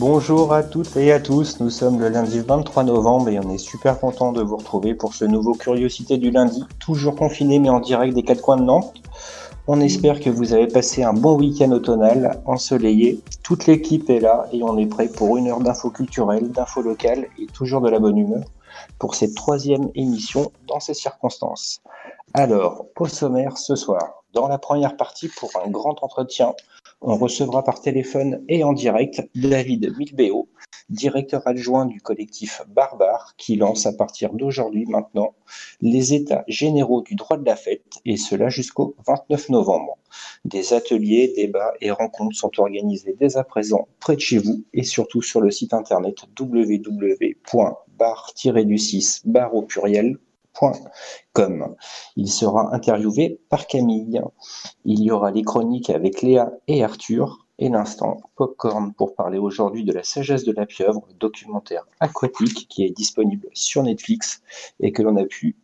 Bonjour à toutes et à tous, nous sommes le lundi 23 novembre et on est super content de vous retrouver pour ce nouveau Curiosité du lundi, toujours confiné mais en direct des quatre coins de Nantes. On espère que vous avez passé un bon week-end automnal, ensoleillé. Toute l'équipe est là et on est prêt pour une heure d'infos culturelles, d'infos locales et toujours de la bonne humeur pour cette troisième émission dans ces circonstances. Alors, au sommaire ce soir, dans la première partie pour un grand entretien on recevra par téléphone et en direct David Milbeo, directeur adjoint du collectif Barbare, qui lance à partir d'aujourd'hui maintenant les états généraux du droit de la fête, et cela jusqu'au 29 novembre. Des ateliers, débats et rencontres sont organisés dès à présent près de chez vous et surtout sur le site internet www.bar-du-6 bar au pluriel comme Il sera interviewé par Camille. Il y aura les chroniques avec Léa et Arthur et l'instant Popcorn pour parler aujourd'hui de la sagesse de la pieuvre, documentaire aquatique qui est disponible sur Netflix et que l'on a pu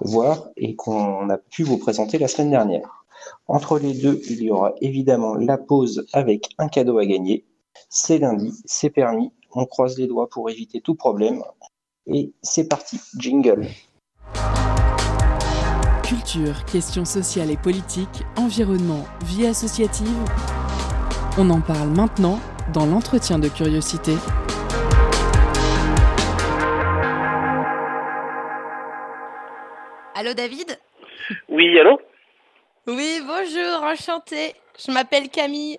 voir et qu'on a pu vous présenter la semaine dernière. Entre les deux, il y aura évidemment la pause avec un cadeau à gagner. C'est lundi, c'est permis, on croise les doigts pour éviter tout problème. Et c'est parti, jingle. Culture, questions sociales et politiques, environnement, vie associative. On en parle maintenant dans l'entretien de curiosité. Allô David? Oui, allô? Oui, bonjour, enchantée. Je m'appelle Camille.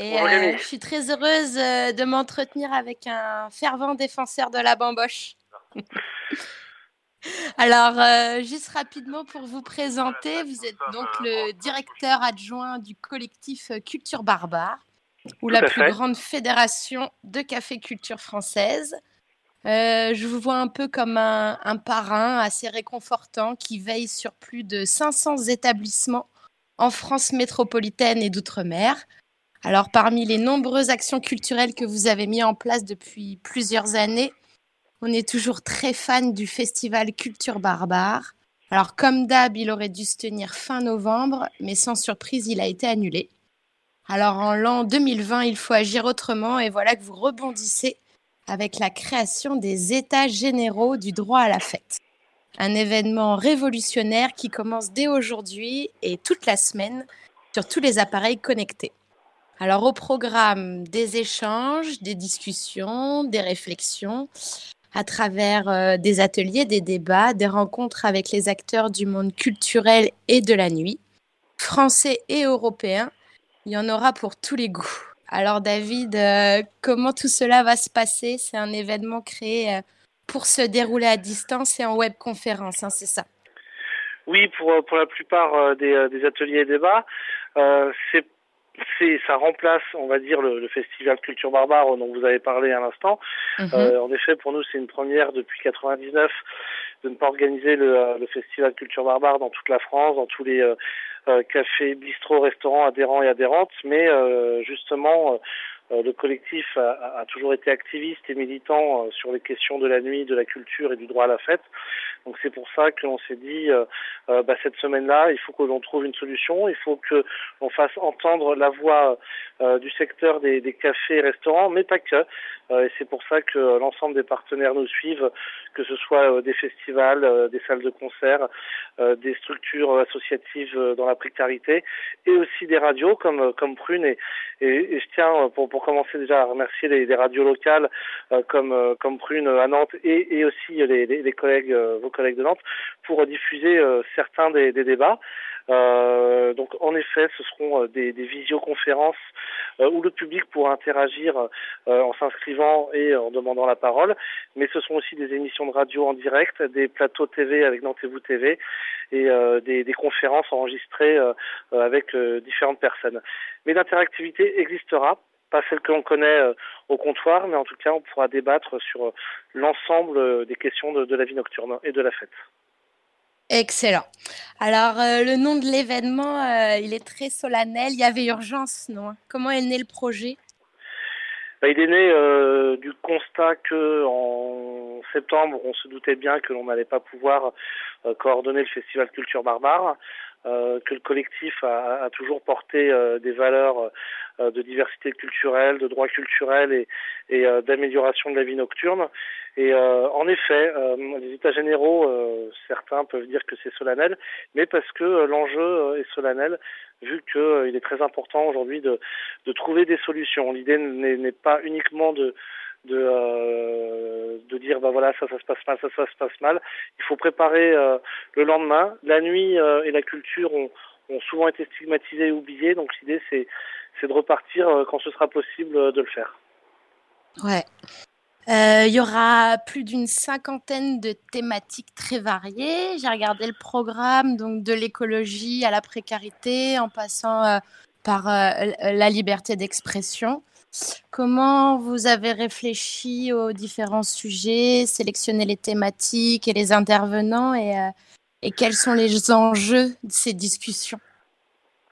Et euh, je suis très heureuse euh, de m'entretenir avec un fervent défenseur de la bamboche. Alors, euh, juste rapidement pour vous présenter, vous êtes donc le directeur adjoint du collectif Culture Barbare, ou la plus grande fédération de café culture française. Euh, je vous vois un peu comme un, un, parrain assez réconfortant qui veille sur plus de 500 établissements en France métropolitaine et d'outre-mer. Alors, parmi les nombreuses actions culturelles que vous avez mises en place depuis plusieurs années, on est toujours très fan du festival Culture Barbare. Alors, comme d'hab, il aurait dû se tenir fin novembre, mais sans surprise, il a été annulé. Alors, en l'an 2020, il faut agir autrement et voilà que vous rebondissez avec la création des États généraux du droit à la fête. Un événement révolutionnaire qui commence dès aujourd'hui et toute la semaine sur tous les appareils connectés. Alors au programme des échanges, des discussions, des réflexions, à travers euh, des ateliers, des débats, des rencontres avec les acteurs du monde culturel et de la nuit, français et européens. Il y en aura pour tous les goûts. Alors David, euh, comment tout cela va se passer? C'est un événement créé euh, pour se dérouler à distance et en webconférence, hein, c'est ça? Oui, pour, pour la plupart des, des ateliers et débats. c'est c'est ça remplace, on va dire, le, le, festival Culture Barbare dont vous avez parlé à l'instant. Mhm. Euh, en effet, pour nous, c'est une première depuis 99 de ne pas organiser le, euh, le, festival Culture Barbare dans toute la France, dans tous les euh, euh cafés, bistrots, restaurants adhérents et adhérentes, mais euh, justement euh, le collectif a, a, toujours été activiste et militant sur les questions de la nuit, de la culture et du droit à la fête. Donc c'est pour ça que l'on s'est dit, euh, euh, bah, cette semaine-là, il faut que l'on trouve une solution, il faut que l'on fasse entendre la voix euh, du secteur des, des, cafés et restaurants, mais pas que. et c'est pour ça que l'ensemble des partenaires nous suivent, que ce soit des festivals, des salles de concert, des structures associatives dans la précarité, et aussi des radios comme comme Prune. Et, et, je tiens, pour, pour commencer déjà à remercier les, les radios locales comme comme Prune à Nantes et, et aussi les, les, les collègues collègues de Nantes pour diffuser euh, certains des, débats. Euh, donc en effet, ce seront euh, des, visioconférences où le public pourra interagir en s'inscrivant et en demandant la parole, mais ce sont aussi des émissions de radio en direct, des plateaux TV avec Nantes et vous TV et des, conférences enregistrées avec différentes personnes. Mais l'interactivité existera pas celle que l'on connaît au comptoir, mais en tout cas, on pourra débattre sur l'ensemble des questions de, la vie nocturne et de la fête. Excellent. Alors, le nom de l'événement, il est très solennel. Il y avait urgence, non? Comment est né le projet? Bah, il est né euh, du constat que en septembre, on se doutait bien que l'on n'allait pas pouvoir euh, coordonner le festival Culture Barbare, euh, que le collectif a, a toujours porté euh, des valeurs euh, de diversité culturelle, de droits culturels et, et d'amélioration de la vie nocturne. Et en effet, les états généraux, certains peuvent dire que c'est solennel, mais parce que l'enjeu est solennel vu qu'il euh, est très important aujourd'hui de, de trouver des solutions. L'idée n'est pas uniquement de de, euh, de dire bah voilà ça ça se passe mal ça ça se passe mal il faut préparer euh, le lendemain la nuit et la culture ont, ont souvent été stigmatisées et oubliées donc l'idée c'est c'est de repartir quand ce sera possible de le faire ouais euh, il y aura plus d'une cinquantaine de thématiques très variées. J'ai regardé le programme, donc de l'écologie à la précarité, en passant euh, par euh, la liberté d'expression. Comment vous avez réfléchi aux différents sujets, sélectionné les thématiques et les intervenants et, et quels sont les enjeux de ces discussions?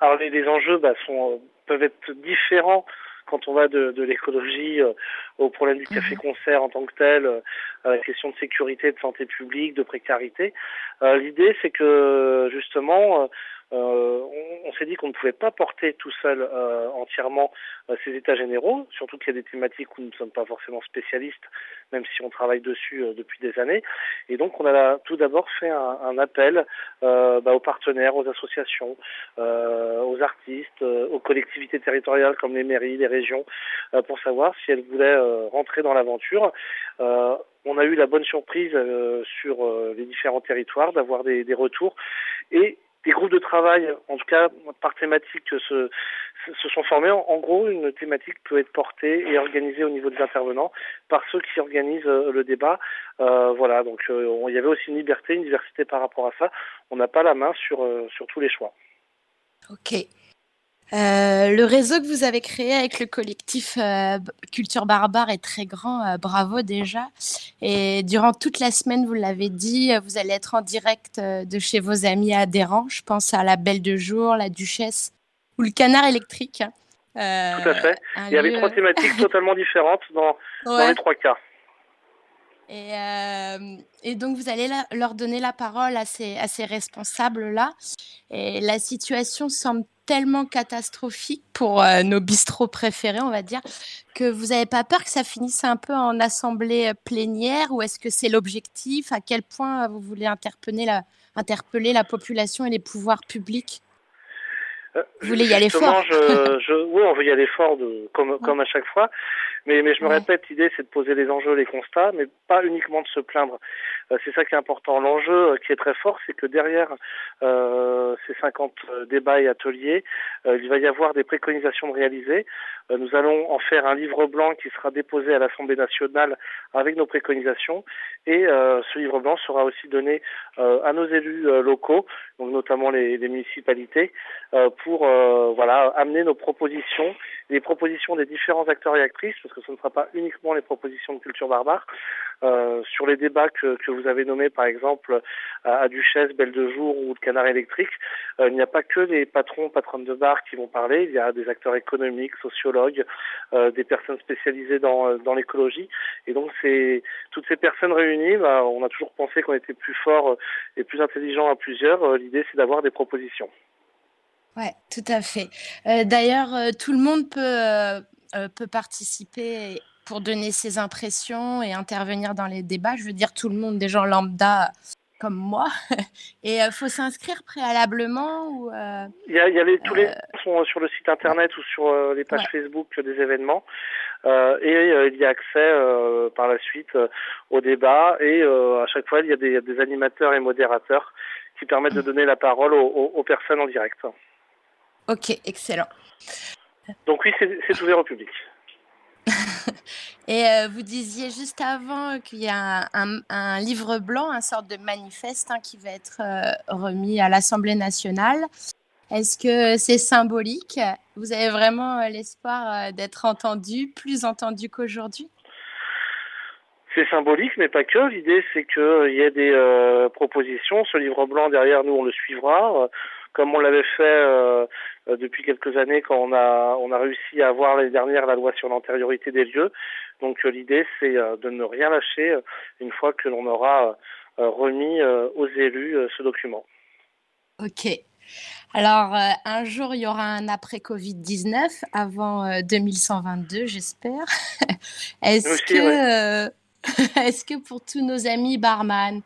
Alors les, enjeux bah, sont, peuvent être différents quand on va de, de l'écologie euh, au problème du café-concert en tant que tel, euh, à la question de sécurité, de santé publique, de précarité. Euh, l'idée, c'est que justement, euh, on, on s'est dit qu'on ne pouvait pas porter tout seul euh, entièrement euh, ces états généraux, surtout qu'il y a des thématiques où nous ne sommes pas forcément spécialistes, même si on travaille dessus depuis des années. Et donc on a tout d'abord fait un, un appel bah, aux partenaires, aux associations, aux artistes, aux collectivités territoriales comme les mairies, les régions, pour savoir si elles voulaient rentrer dans l'aventure. on a eu la bonne surprise sur les différents territoires d'avoir des, des retours et des groupes de travail, en tout cas par thématique, se, sont formés. En, gros, une thématique peut être portée et organisée au niveau des intervenants par ceux qui organisent euh, le débat. Euh, voilà, donc euh, il y avait aussi une liberté, une diversité par rapport à ça. On n'a pas la main sur, sur tous les choix. Ok. Euh, le réseau que vous avez créé avec le collectif euh, Culture Barbare est très grand. Euh, bravo déjà. Et durant toute la semaine, vous l'avez dit, vous allez être en direct de chez vos amis adhérents. Je pense à la Belle de Jour, la Duchesse ou le Canard électrique. Tout à fait. Il y avait trois thématiques totalement différentes dans, dans les trois cas. Et, euh, et, donc, vous allez leur donner la parole à ces, à ces responsables-là. Et la situation semble tellement catastrophique pour euh, nos bistrots préférés, on va dire, que vous n'avez pas peur que ça finisse un peu en assemblée euh, plénière ou est-ce que c'est l'objectif? À quel point vous voulez interpeller la, interpeller la population et les pouvoirs publics? Euh, vous voulez y aller fort. je, je, Oui, on veut y aller fort, de, comme, comme à chaque fois. Mais, mais je me répète, l'idée c'est de poser les enjeux, les constats, mais pas uniquement de se plaindre. Euh, c'est ça qui est important. L'enjeu euh, qui est très fort, c'est que derrière euh, ces 50 débats et ateliers, il va y avoir des préconisations de réaliser. nous allons en faire un livre blanc qui sera déposé à l'Assemblée nationale avec nos préconisations. Et ce livre blanc sera aussi donné à nos élus locaux, donc notamment les, les municipalités, pour voilà amener nos propositions, les propositions des différents acteurs et actrices parce que ce ne sera pas uniquement les propositions de culture barbare. Euh, sur les débats que, vous avez nommés, par exemple, à, Duchesse, Belle de Jour ou le Canard électrique, euh, il n'y a pas que les patrons, patronnes de bar qui vont parler, il y a des acteurs économiques, sociologues, euh, des personnes spécialisées dans, dans l'écologie. Et donc, c'est toutes ces personnes réunies, bah, on a toujours pensé qu'on était plus fort et plus intelligent à plusieurs. L'idée, c'est d'avoir des propositions. Ouais, tout à fait. D'ailleurs, tout le monde peut peut participer pour donner ses impressions et intervenir dans les débats. Je veux dire tout le monde, des gens lambda comme moi. Et il euh, faut s'inscrire préalablement ou euh, Il y a, il y a les, tous les sont sur le site internet ou sur les pages Facebook des événements. et il y a accès par la suite au débat. Et à chaque fois, il y a des, des, animateurs et modérateurs qui permettent de donner la parole aux, aux, aux personnes en direct. Ok, excellent. Donc oui, c'est ouvert au public. Et euh, vous disiez juste avant qu'il y a un, un, livre blanc, un sorte de manifeste hein, qui va être euh, remis à l'Assemblée nationale. Est-ce que c'est symbolique? Vous avez vraiment l'espoir d'être entendu, plus entendu qu'aujourd'hui? C'est symbolique, mais pas que. L'idée, c'est qu'il y ait des propositions. Ce livre blanc, derrière nous, on le suivra comme on l'avait fait euh, euh, depuis quelques années quand on a on a réussi à avoir l'année dernière la loi sur l'antériorité des lieux. Donc euh, l'idée c'est de ne rien lâcher une fois que l'on aura remis aux élus ce document. Ok. Alors, un jour, il y aura un après Covid-19, avant 2122, j'espère. Est-ce que, est-ce que pour tous nos amis barman, euh,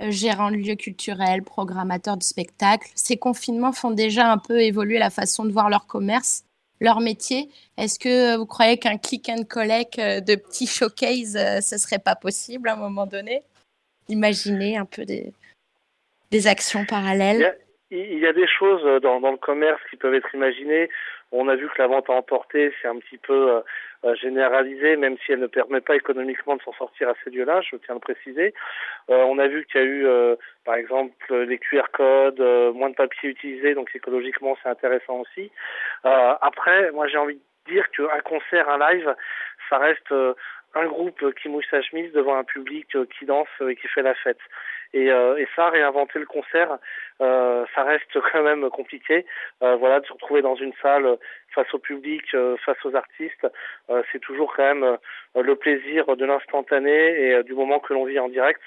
gérant de lieux culturels, programmateurs de spectacles. Ces confinements font déjà un peu évoluer la façon de voir leur commerce, leur métier. Est-ce que vous croyez qu'un click and collect euh, de petits showcase, euh, ce serait pas possible à un moment donné? Imaginez un peu des, des actions parallèles. Il y, a, des choses dans, le commerce qui peuvent être imaginées. On a vu que la vente à emporter, c'est un petit peu euh, généralisée, même si elle ne permet pas économiquement de s'en sortir à ces lieux-là, je tiens à le préciser. Euh, on a vu qu'il y a eu, euh, par exemple, les QR codes, moins de papier utilisé, donc écologiquement c'est intéressant aussi. après, moi j'ai envie de dire qu'un concert, un live, ça reste un groupe qui mouille sa chemise devant un public qui danse et qui fait la fête. Et, euh, et ça, réinventer le concert, euh, ça reste quand même compliqué. Euh, voilà, de se retrouver dans une salle face au public, face aux artistes, c'est toujours quand même le plaisir de l'instantané et du moment que l'on vit en direct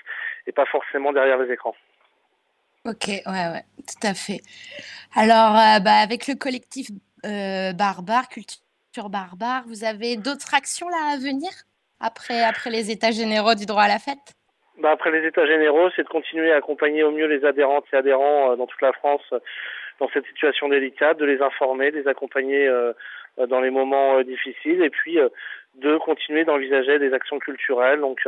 et pas forcément derrière les écrans. Ok, ouais, ouais, tout à fait. Alors, bah, avec le collectif Barbare, Culture Barbare, vous avez d'autres actions là à venir après, après les états généraux du droit à la fête? Bah après les états généraux, c'est de continuer à accompagner au mieux les adhérentes et adhérents euh, dans toute la France euh, dans cette situation délicate, de les informer, de les accompagner euh, dans les moments difficiles et puis de continuer d'envisager des actions culturelles. Donc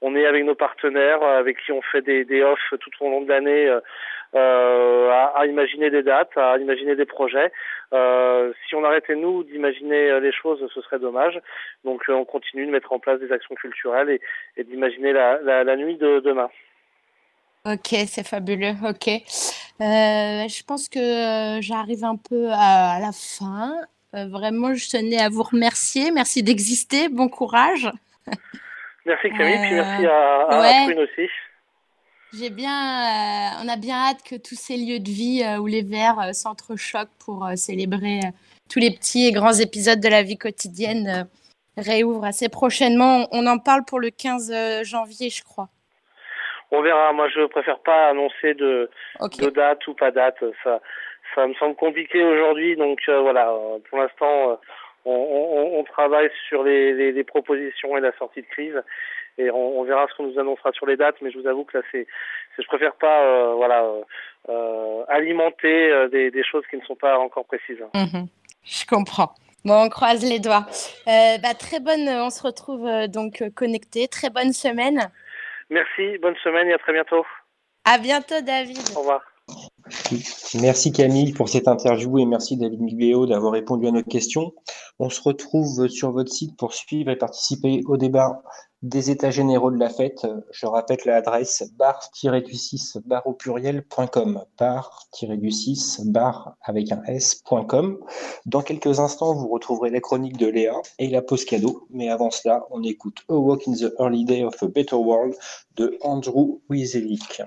on est avec nos partenaires avec qui on fait des, des offs tout au long de l'année euh, à, à, imaginer des dates, à imaginer des projets. Euh, si on arrêtait nous d'imaginer les choses, ce serait dommage. Donc on continue de mettre en place des actions culturelles et, d'imaginer la, nuit de demain. Ok, c'est fabuleux. Ok. Euh, je pense que j'arrive un peu à, la fin. Euh, vraiment, je tenais à vous remercier. Merci d'exister. Bon courage. Merci Camille, puis merci à, à, ouais. aussi. J'ai bien, euh, on a bien hâte que tous ces lieux de vie euh, où les verres euh, s'entrechoquent pour célébrer tous les petits et grands épisodes de la vie quotidienne réouvrent assez prochainement. On en parle pour le 15 janvier, je crois. On verra. Moi, je préfère pas annoncer de, de date ou pas date. Ça, ça me semble compliqué aujourd'hui. Donc voilà, pour l'instant, on, on, on, travaille sur les, les, les propositions et la sortie de crise et on, verra ce qu'on nous annoncera sur les dates. Mais je vous avoue que là, c'est, je préfère pas, euh, voilà, euh, euh, alimenter des, choses qui ne sont pas encore précises. Mhm. je comprends. Bon, on croise les doigts. Bah, très bonne, on se retrouve donc connectés. Très bonne semaine. Merci, bonne semaine et à très bientôt. À bientôt, David. Au revoir. Merci Camille pour cette interview et merci David Miglio d'avoir répondu à nos questions. On se retrouve sur votre site pour suivre et participer au débat des états généraux de la fête. Je rappelle l'adresse bar-du6 bar au pluriel.com bar-du6 bar avec un s.com. Dans quelques instants, vous retrouverez la chronique de Léa et la pause cadeau. Mais avant cela, on écoute A Walk in the Early Day of a Better World de Andrew Wieselick.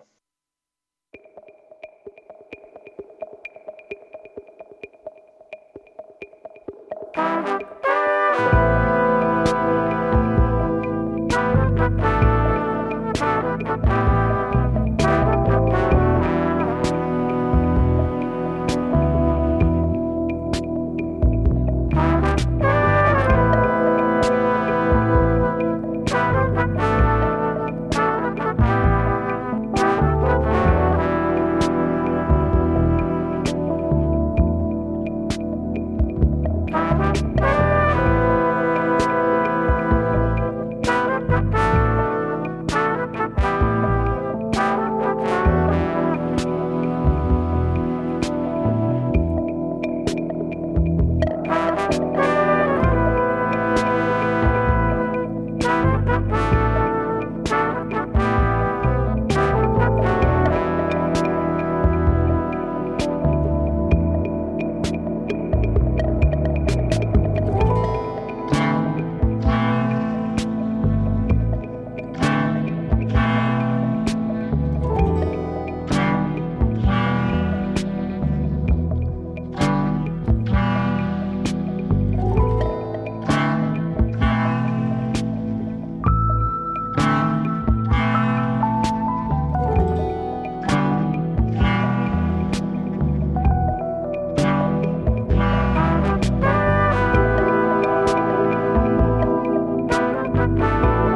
Música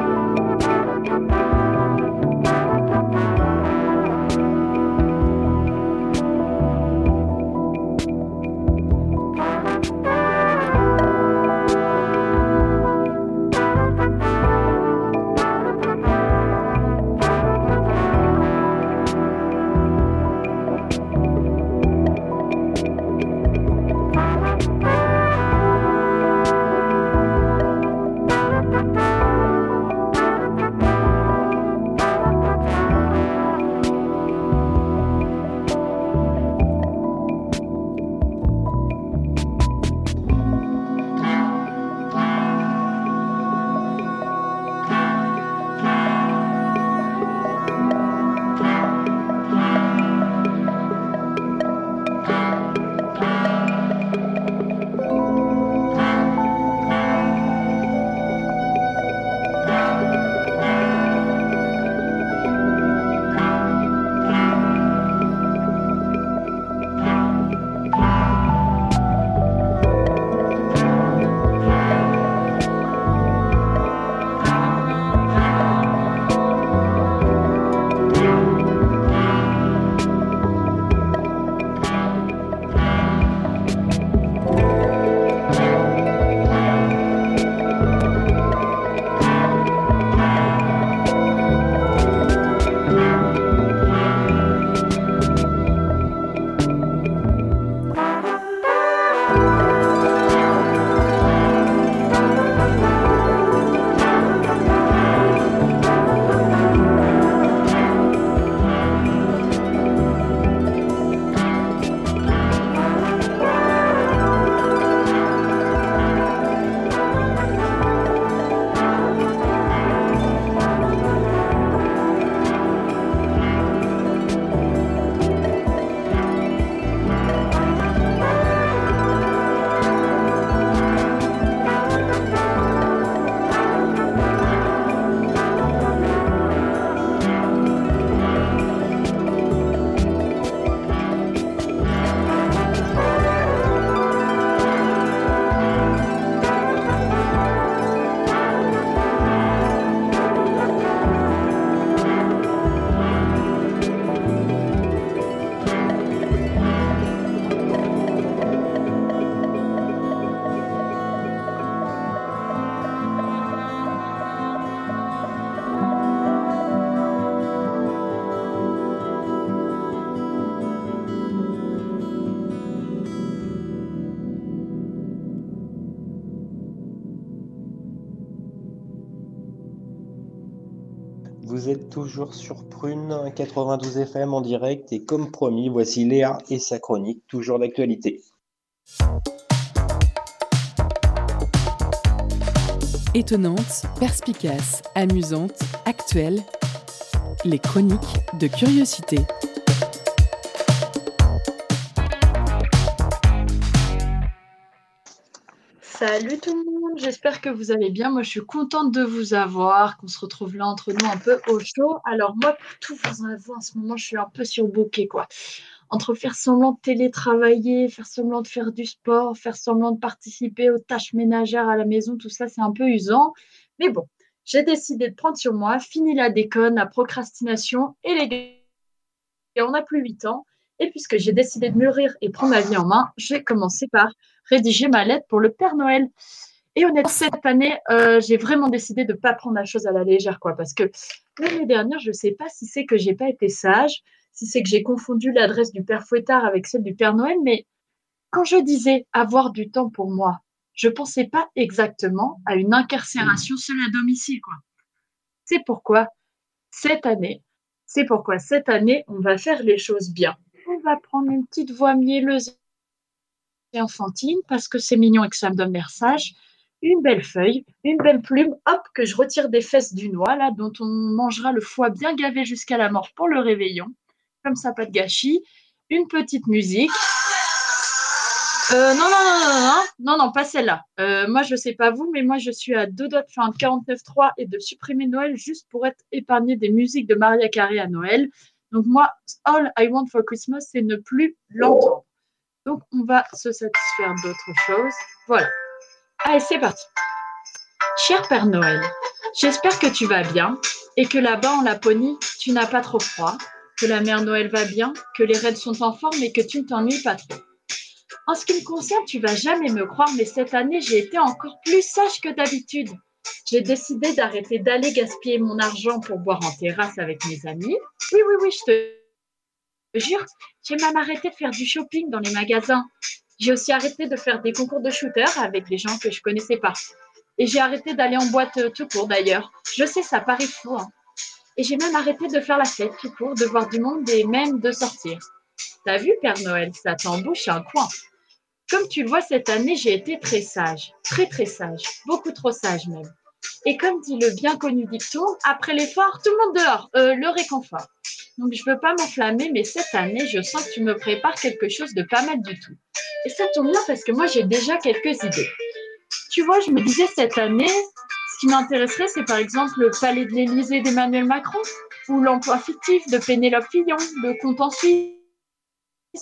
toujours sur Prune 92 FM en direct et comme promis, voici Léa et sa chronique, toujours d'actualité. Étonnante, perspicace, amusante, actuelle, les chroniques de curiosité. Salut tout le monde, j'espère que vous allez bien. Moi, je suis contente de vous avoir, qu'on se retrouve là entre nous un peu au chaud. Alors moi, pour tout vous avouer, en ce moment, je suis un peu surbooké, quoi. Entre faire semblant de télétravailler, faire semblant de faire du sport, faire semblant de participer aux tâches ménagères à la maison, tout ça, c'est un peu usant. Mais bon, j'ai décidé de prendre sur moi, fini la déconne, la procrastination et les gars, on n'a plus 8 ans. Et puisque j'ai décidé de mûrir et prendre ma vie en main, j'ai commencé par rédiger ma lettre pour le Père Noël. Et honnêtement, cette année, euh, j'ai vraiment décidé de ne pas prendre la chose à la légère, quoi, parce que l'année dernière, je ne sais pas si c'est que j'ai pas été sage, si c'est que j'ai confondu l'adresse du Père Fouettard avec celle du Père Noël, mais quand je disais avoir du temps pour moi, je ne pensais pas exactement à une incarcération seule à domicile, quoi. C'est pourquoi cette année, c'est pourquoi cette année, on va faire les choses bien. On va prendre une petite voix mielleuse enfantine parce que c'est mignon et que ça me donne l'air sage. Une belle feuille, une belle plume, hop, que je retire des fesses du noix, là, dont on mangera le foie bien gavé jusqu'à la mort pour le réveillon. Comme ça, pas de gâchis. Une petite musique. Euh, non, non, non, non, non, non, non, pas celle-là. Euh, moi, je sais pas vous, mais moi, je suis à deux doigts de faire un 49.3 et de supprimer Noël juste pour être épargné des musiques de Maria Carey à Noël. Donc, moi, all I want for Christmas, c'est ne plus l'entendre. Donc, on va se satisfaire d'autres choses. Voilà. Allez, c'est parti. Cher Père Noël, j'espère que tu vas bien et que là-bas en Laponie, tu n'as pas trop froid, que la mère Noël va bien, que les raids sont en forme et que tu ne t'ennuies pas trop. En ce qui me concerne, tu vas jamais me croire, mais cette année, j'ai été encore plus sage que d'habitude. J'ai décidé d'arrêter d'aller gaspiller mon argent pour boire en terrasse avec mes amis. Oui, oui, oui, je te jure, j'ai même arrêté de faire du shopping dans les magasins. J'ai aussi arrêté de faire des concours de shooter avec des gens que je connaissais pas. Et j'ai arrêté d'aller en boîte euh, tout court d'ailleurs. Je sais, ça paraît fou. Hein. Et j'ai même arrêté de faire la fête tout court, de voir du monde et même de sortir. T'as vu, Père Noël, ça t'embouche un coin. Comme tu le vois, cette année, j'ai été très sage. Très, très sage. Beaucoup trop sage même. Et comme dit le bien connu dicton, après l'effort, tout le monde dehors. Euh, le réconfort. Donc, je ne veux pas m'enflammer, mais cette année, je sens que tu me prépares quelque chose de pas mal du tout. Et ça tombe bien parce que moi, j'ai déjà quelques idées. Tu vois, je me disais cette année, ce qui m'intéresserait, c'est par exemple le palais de l'Élysée d'Emmanuel Macron, ou l'emploi fictif de Pénélope Fillon, le compte en Suisse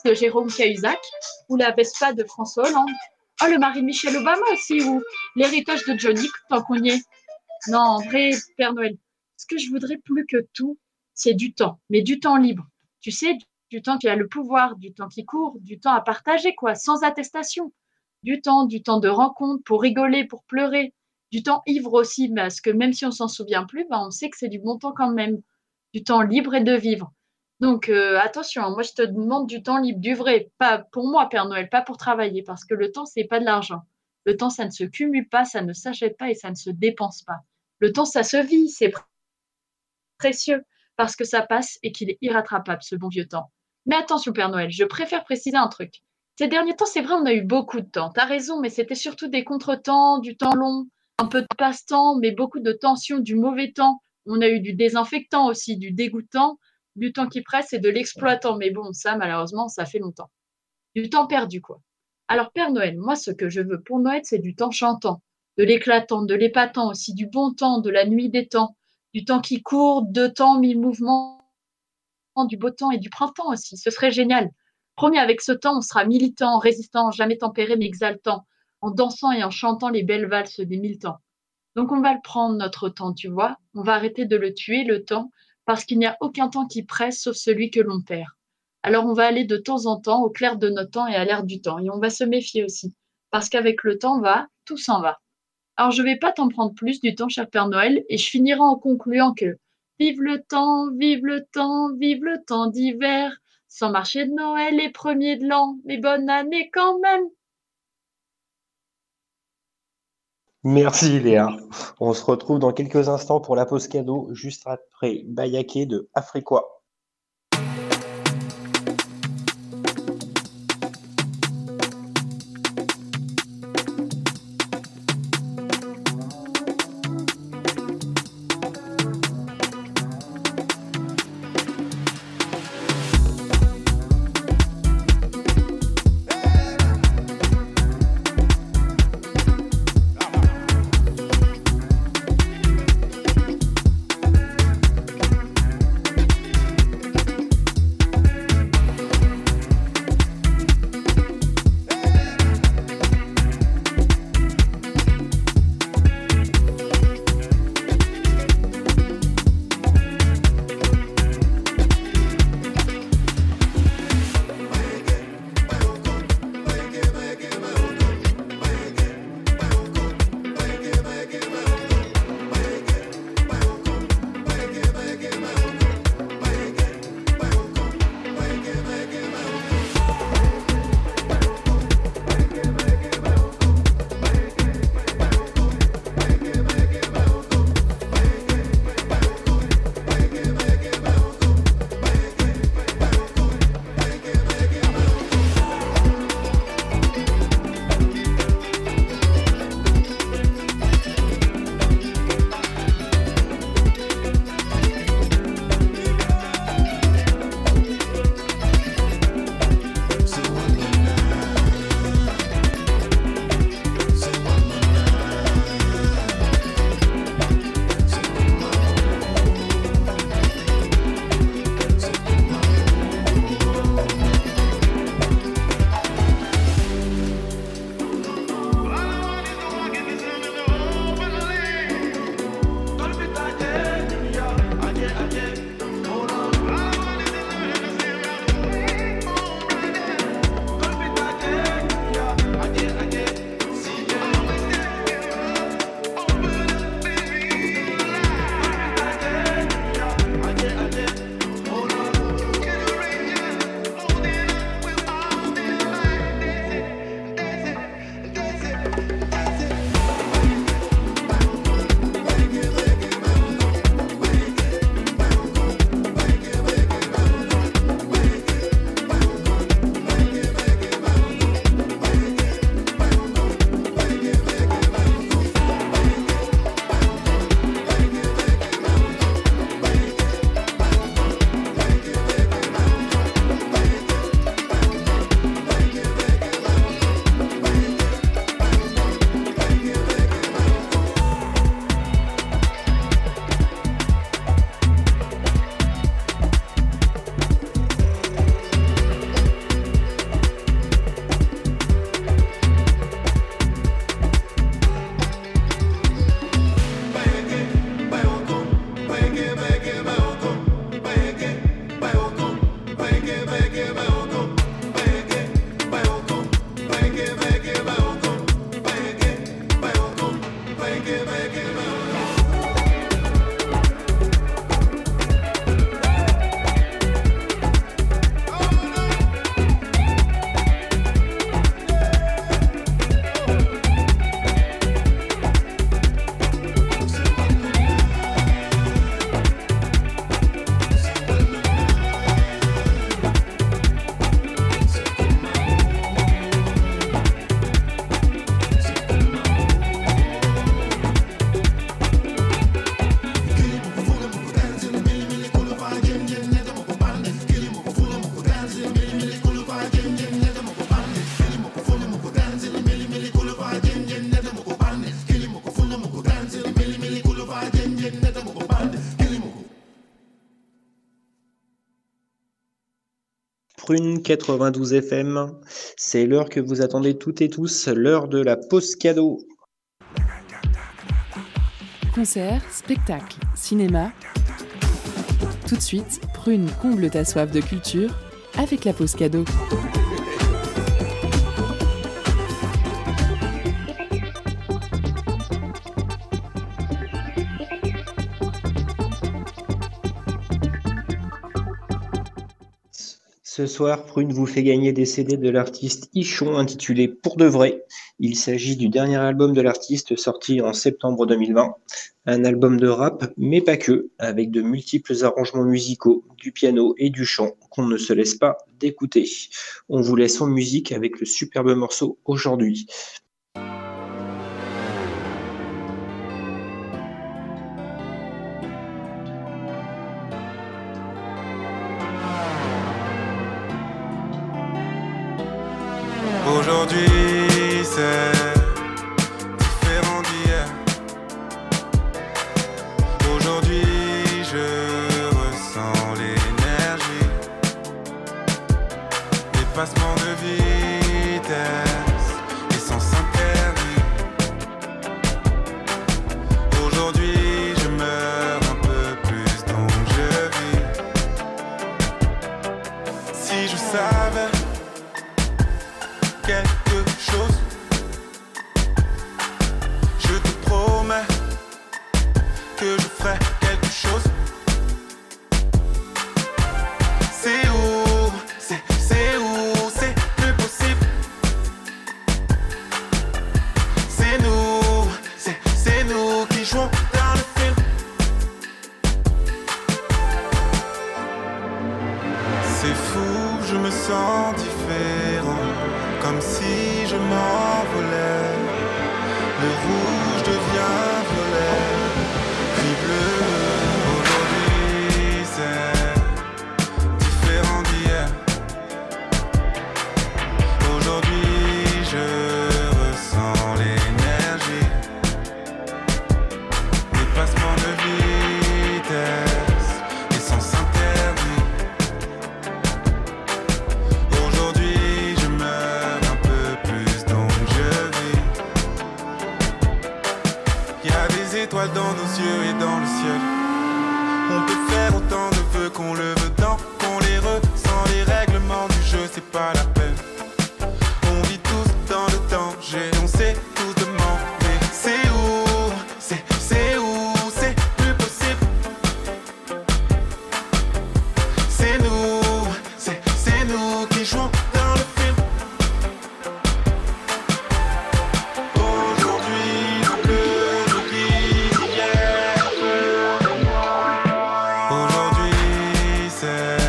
de Jérôme Cahuzac, ou la Vespa de François Hollande. Oh, le mari Michel Obama aussi, ou l'héritage de Johnny, tant qu'on y est. Non, en vrai, Père Noël, ce que je voudrais plus que tout, c'est du temps, mais du temps libre. Tu sais, du temps qui a le pouvoir, du temps qui court, du temps à partager, quoi, sans attestation. Du temps, du temps de rencontre, pour rigoler, pour pleurer. Du temps ivre aussi, parce que même si on s'en souvient plus, ben, on sait que c'est du bon temps quand même. Du temps libre et de vivre. Donc euh, attention, moi je te demande du temps libre, du vrai, pas pour moi Père Noël, pas pour travailler, parce que le temps c'est pas de l'argent. Le temps ça ne se cumule pas, ça ne s'achète pas et ça ne se dépense pas. Le temps ça se vit, c'est précieux parce que ça passe et qu'il est irrattrapable, ce bon vieux temps. Mais attention, Père Noël, je préfère préciser un truc. Ces derniers temps, c'est vrai, on a eu beaucoup de temps. T'as raison, mais c'était surtout des contretemps, du temps long, un peu de passe-temps, mais beaucoup de tension, du mauvais temps. On a eu du désinfectant aussi, du dégoûtant, du temps qui presse et de l'exploitant. Mais bon, ça, malheureusement, ça fait longtemps. Du temps perdu, quoi. Alors, Père Noël, moi, ce que je veux pour Noël, c'est du temps chantant, de l'éclatant, de l'épatant aussi, du bon temps, de la nuit des temps, du temps qui court, deux temps, mille mouvements, du beau temps et du printemps aussi. Ce serait génial. Premier, avec ce temps, on sera militant, résistant, jamais tempéré, mais exaltant, en dansant et en chantant les belles valses des mille temps. Donc on va le prendre, notre temps, tu vois. On va arrêter de le tuer, le temps, parce qu'il n'y a aucun temps qui presse sauf celui que l'on perd. Alors on va aller de temps en temps au clair de notre temps et à l'air du temps. Et on va se méfier aussi, parce qu'avec le temps va, tout s'en va. Alors, je ne vais pas t'en prendre plus du temps, cher Père Noël, et je finirai en concluant que Vive le temps, vive le temps, vive le temps d'hiver, sans marché de Noël et premier de l'an, mais bonne année quand même. Merci Léa. On se retrouve dans quelques instants pour la pause cadeau, juste après Bayake de Afriquois. Prune 92 FM. C'est l'heure que vous attendez toutes et tous, l'heure de la pause cadeau. Concert, spectacle, cinéma. Tout de suite, Prune comble ta soif de culture avec la pause cadeau. Ce soir, Prune vous fait gagner des CD de l'artiste Ichon intitulé Pour de vrai. Il s'agit du dernier album de l'artiste sorti en septembre 2020. Un album de rap, mais pas que, avec de multiples arrangements musicaux, du piano et du chant qu'on ne se laisse pas d'écouter. On vous laisse en musique avec le superbe morceau aujourd'hui. Aujourd'hui,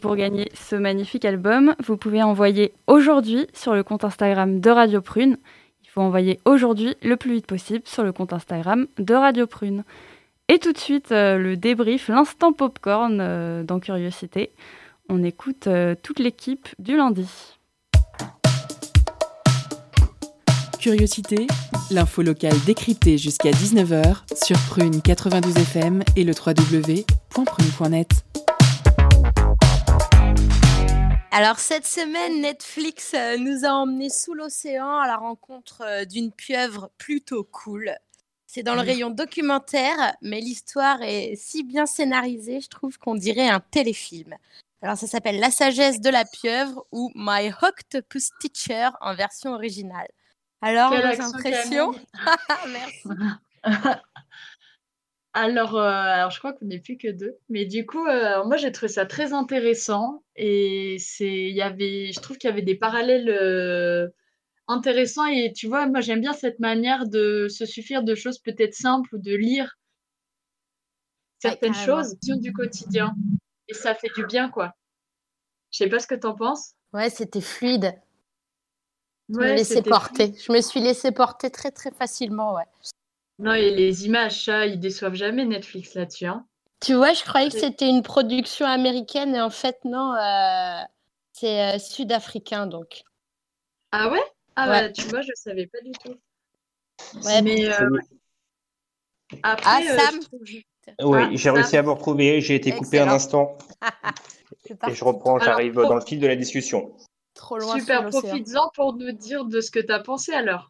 pour gagner ce magnifique album, vous pouvez envoyer aujourd'hui sur le compte Instagram de Radio Prune. Il faut envoyer aujourd'hui le plus vite possible sur le compte Instagram de Radio Prune. Et tout de suite, euh, le débrief, l'instant popcorn euh, dans Curiosité. On écoute euh, toute l'équipe du lundi. Curiosité, l'info locale décryptée jusqu'à 19h sur Prune 92 FM et le www.prune.net. Alors cette semaine, Netflix euh, nous a emmenés sous l'océan à la rencontre euh, d'une pieuvre plutôt cool. C'est dans le rayon documentaire, mais l'histoire est si bien scénarisée, je trouve qu'on dirait un téléfilm. Alors ça s'appelle La sagesse de la pieuvre ou My Octopus Teacher en version originale. Alors, vos impressions? Merci. alors, euh, alors, je crois qu'on n'est plus que deux. Mais du coup, euh, moi, j'ai trouvé ça très intéressant. Et c'est, il y avait, je trouve qu'il y avait des parallèles euh, intéressants. Et tu vois, moi, j'aime bien cette manière de se suffire de choses peut-être simples ou de lire certaines choses du quotidien. Et ça fait du bien, quoi. Je sais pas ce que tu en penses. Ouais, c'était fluide. Je me laissais porter. Je me suis laissé porter très, très facilement, ouais. Non, et les images, ça, ils déçoivent jamais Netflix là-dessus. Hein. Tu vois, je croyais que c'était une production américaine et en fait, non, euh, c'est euh, sud-africain donc. Ah ouais? Ah ouais. tu vois, je savais pas du tout. Ouais, mais. Euh, après, ah, Sam Oui, ah, j'ai réussi à vous retrouver. J'ai été coupé un instant. et je reprends, j'arrive dans le fil de la discussion. Trop loin Super, profites-en pour nous dire de ce que tu as pensé alors.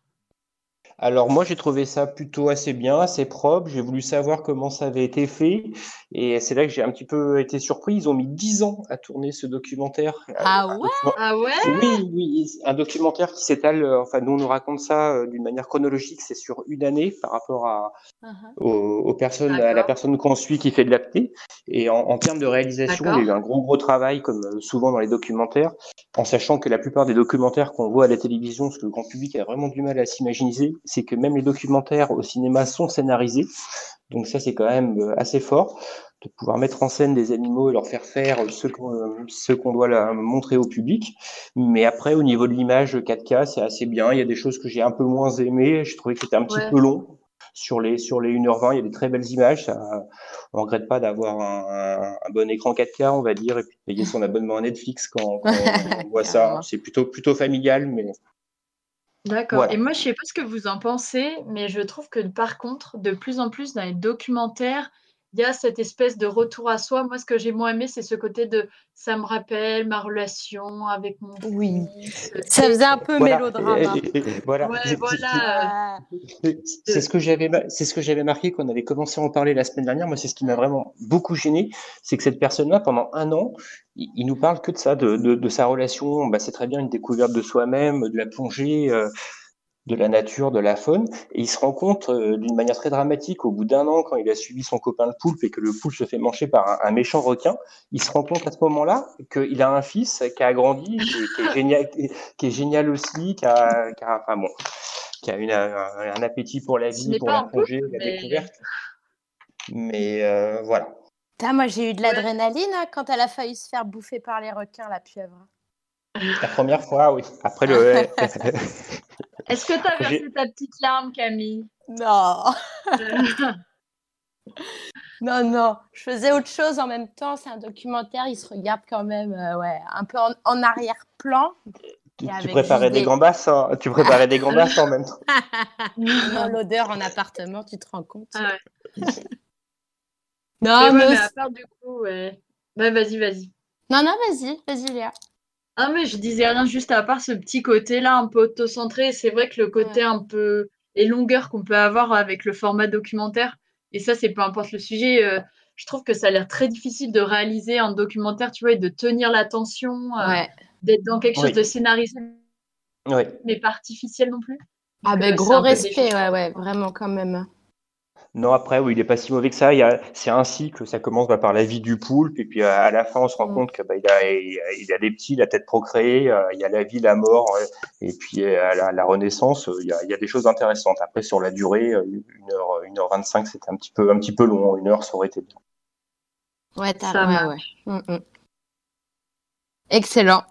Alors moi j'ai trouvé ça plutôt assez bien, assez propre. J'ai voulu savoir comment ça avait été fait et c'est là que j'ai un petit peu été surpris. Ils ont mis 10 ans à tourner ce documentaire. Ah ouais? Ah ouais? Oui, oui, un documentaire qui s'étale. Euh, enfin nous on nous raconte ça euh, d'une manière chronologique, c'est sur une année par rapport à uh-huh. aux, personnes, à la personne qu'on suit qui fait de l'apnée. Et en, termes de réalisation, il y a eu un gros gros travail comme euh, souvent dans les documentaires, en sachant que la plupart des documentaires qu'on voit à la télévision, ce que le grand public a vraiment du mal à s'imaginer, c'est que même les documentaires au cinéma sont scénarisés. Donc ça, c'est quand même euh, assez fort de pouvoir mettre en scène des animaux et leur faire faire ce qu'on doit la montrer au public. Mais après, au niveau de l'image 4K, c'est assez bien. Il y a des choses que j'ai un peu moins aimées. J'ai trouvé que c'était un petit peu long. Sur les, sur les 1h20, il y a des très belles images. Ça, on regrette pas d'avoir un, un, bon écran 4K, on va dire, et puis payer son abonnement à Netflix quand, quand on voit ça. C'est plutôt, plutôt familial, mais D'accord. Et moi, je sais pas ce que vous en pensez, mais je trouve que par contre, de plus en plus dans les documentaires, il y a cette espèce de retour à soi. Moi, ce que j'ai moins aimé, c'est ce côté de ça me rappelle ma relation avec mon oui. Ça faisait un peu mélodrame. Hein. voilà. C'est ce que j'avais, c'est ce que j'avais marqué quand on avait commencé à en parler la semaine dernière. Moi, c'est ce qui m'a vraiment beaucoup gêné, c'est que cette personne-là, pendant un an, il, nous parle que de ça, de, de, sa relation. Bah, c'est très bien une découverte de soi-même, de la plongée. Euh, de la nature, de la faune, et il se rend compte euh, d'une manière très dramatique au bout d'un an, quand il a suivi son copain le poulpe et que le poulpe se fait manger par un, méchant requin, il se rend compte à ce moment-là qu'il a un fils qui a grandi, qui, est, génial, qui est génial aussi, qui a, qui a, enfin bon, qui a une, un, appétit pour la vie, pour la plongée, la découverte. Mais euh, voilà. moi j'ai eu de l'adrénaline hein, quand elle a failli se faire bouffer par les requins, la pieuvre. La première fois, oui. Après le. Est-ce que tu as versé ta petite larme, Camille? Non. non, non. Je faisais autre chose en même temps. C'est un documentaire. Il se regarde quand même euh, ouais, un peu en, arrière-plan. Tu, préparais des gambas, en... tu préparais des gambas en même temps. non, l'odeur en appartement, tu te rends compte. Ah non, mais, à part du coup, ouais. vas-y, vas-y. Non, non, vas-y, vas-y, Léa. Ah, mais je disais rien juste à part ce petit côté-là, un peu auto-centré. C'est vrai que le côté un peu. les longueurs qu'on peut avoir avec le format documentaire, et ça, c'est peu importe le sujet. Euh, je trouve que ça a l'air très difficile de réaliser un documentaire, tu vois, et de tenir l'attention, euh, d'être dans quelque chose de scénarisé, mais pas artificiel non plus. ah, ben gros respect, ouais, ouais, vraiment, quand même. Non, après, oui, il n'est pas si mauvais que ça. C'est un cycle, ça commence bah, par la vie du poulpe, et puis à, la fin, on se rend mm. compte qu'il bah, a, il a des petits, la tête procréée, euh, il y a la vie, la mort, euh, et puis euh, à la, renaissance, il y, a, il y, a, des choses intéressantes. Après, sur la durée, 1h, 1h25, c'était un petit, peu, un petit peu long. Une heure, ça aurait été bien. Ouais, t'as ouais, ouais. Mm, mm. Excellent.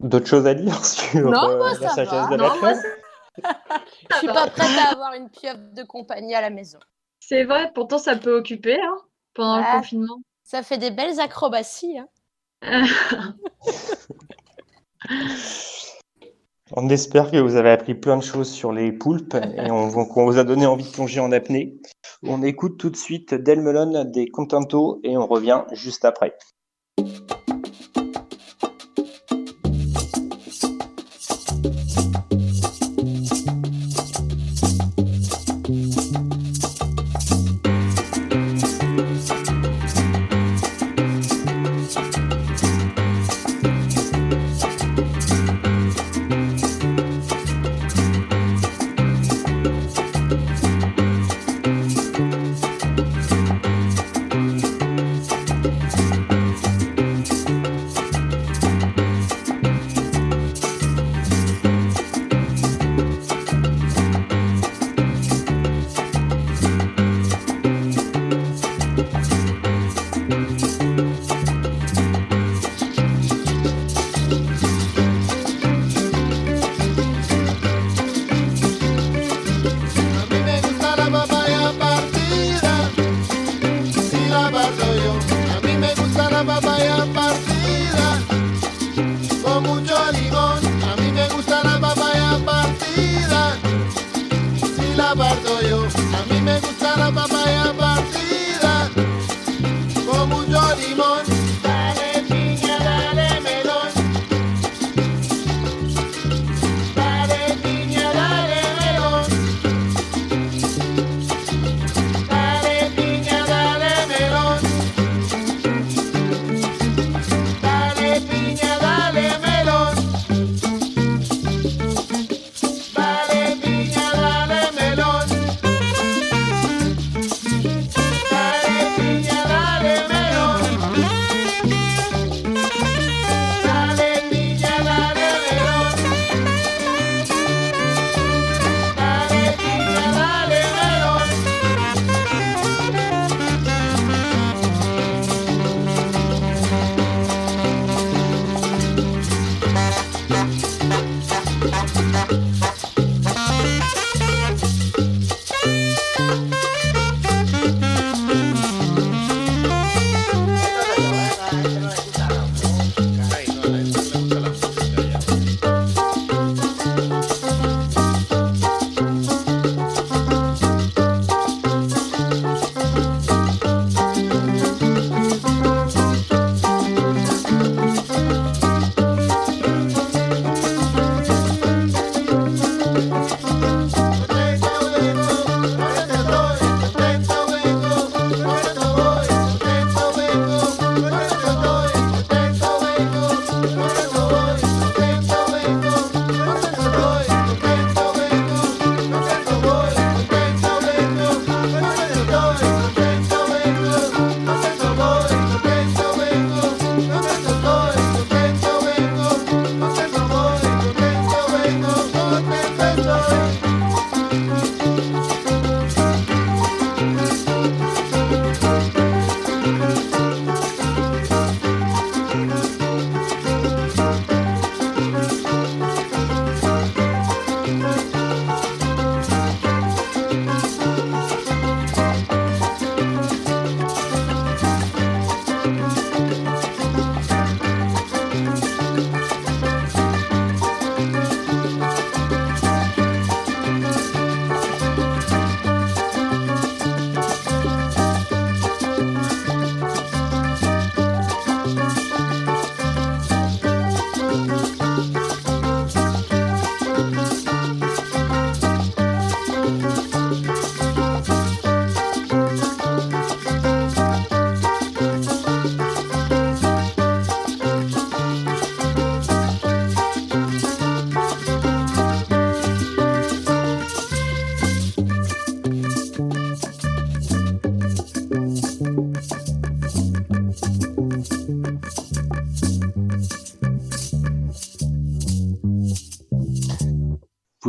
D'autres choses à dire sur non, la sagesse de la non, je suis pas prête à avoir une pieuvre de compagnie à la maison. C'est vrai, pourtant ça peut occuper hein, pendant le confinement. Ça fait des belles acrobaties. Hein. on espère que vous avez appris plein de choses sur les poulpes et on, vous a donné envie de plonger en apnée. On écoute tout de suite Delmelon des Contento et on revient juste après.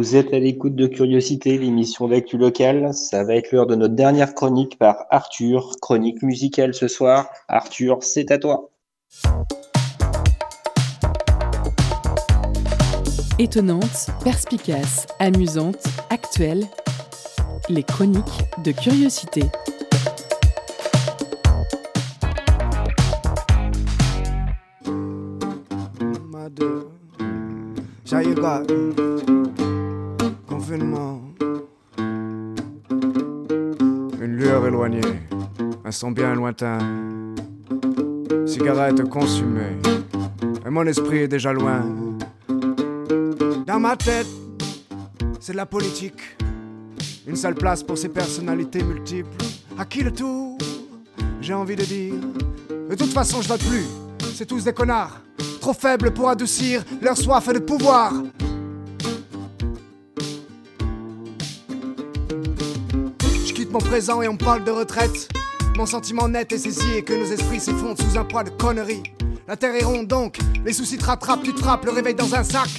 Vous êtes à l'écoute de Curiosité, l'émission d'actu locale. Ça va être l'heure de notre dernière chronique par Arthur, chronique musicale ce soir. Arthur, c'est à toi. Étonnante, perspicace, amusante, actuelle, les chroniques de Curiosité. Une lueur éloignée, un son bien lointain. Cigarette consumée, et mon esprit est déjà loin. Dans ma tête, c'est de la politique. Une seule place pour ces personnalités multiples. À qui le tour J'ai envie de dire? De toute façon, je vote plus. C'est tous des connards trop faibles pour adoucir leur soif de pouvoir. Présent et on parle de retraite. Mon sentiment net est saisi et que nos esprits s'effondrent sous un poids de conneries. La terre est ronde donc, les soucis te rattrapent, tu te frappes, le réveil dans un sac.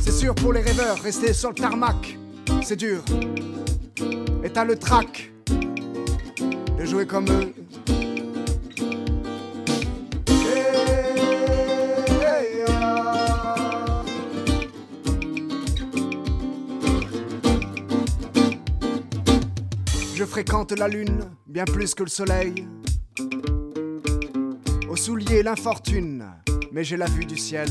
C'est sûr pour les rêveurs, rester sur le tarmac, c'est dur et t'as le trac de jouer comme eux. Fréquente la lune bien plus que le soleil. Au soulier l'infortune, mais j'ai la vue du ciel.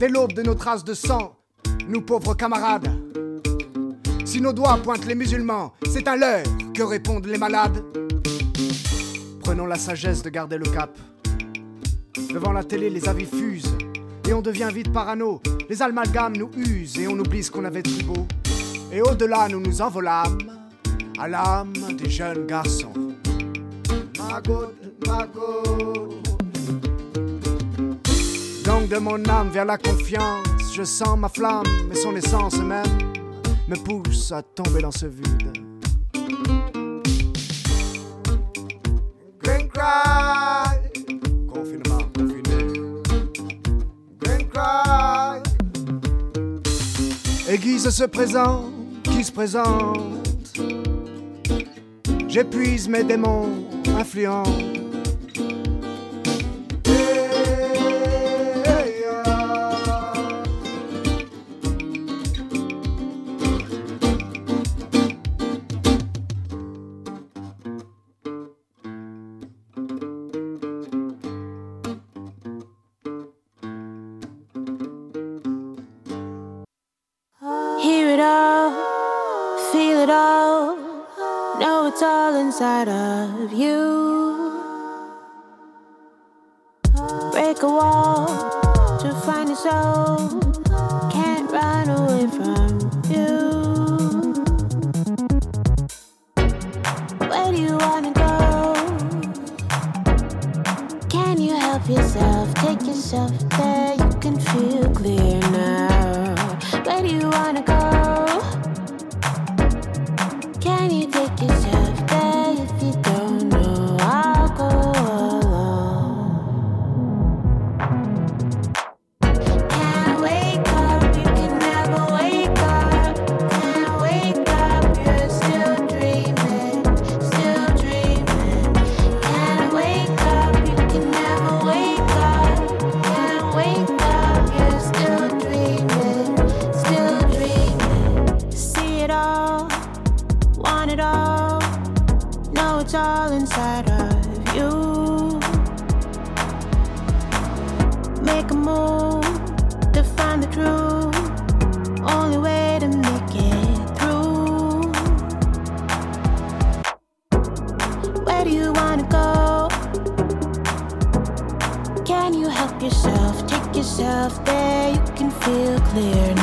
Dès l'aube de nos traces de sang, nous pauvres camarades, si nos doigts pointent les musulmans, c'est à l'heure que répondent les malades. Prenons la sagesse de garder le cap. Devant la télé, les avis fusent et on devient vite parano. Les amalgames nous usent et on oublie ce qu'on avait de plus beau. Et au-delà, nous nous envolâmes à l'âme des jeunes garçons. Donc de mon âme vers la confiance, je sens ma flamme et son essence même me pousse à tomber dans ce vide. Green cry, confinement, confiné. Green cry, aiguise ce présent se présente. J'épuise mes démons influents feel clear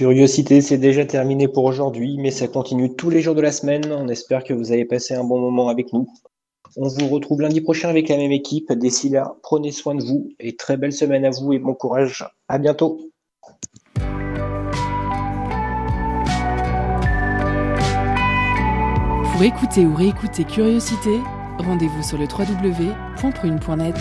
Curiosité, c'est déjà terminé pour aujourd'hui, mais ça continue tous les jours de la semaine. On espère que vous avez passé un bon moment avec nous. On vous retrouve lundi prochain avec la même équipe. D'ici là, prenez soin de vous et très belle semaine à vous et bon courage. À bientôt. Pour écouter ou réécouter Curiosité, rendez-vous sur le www.prune.net.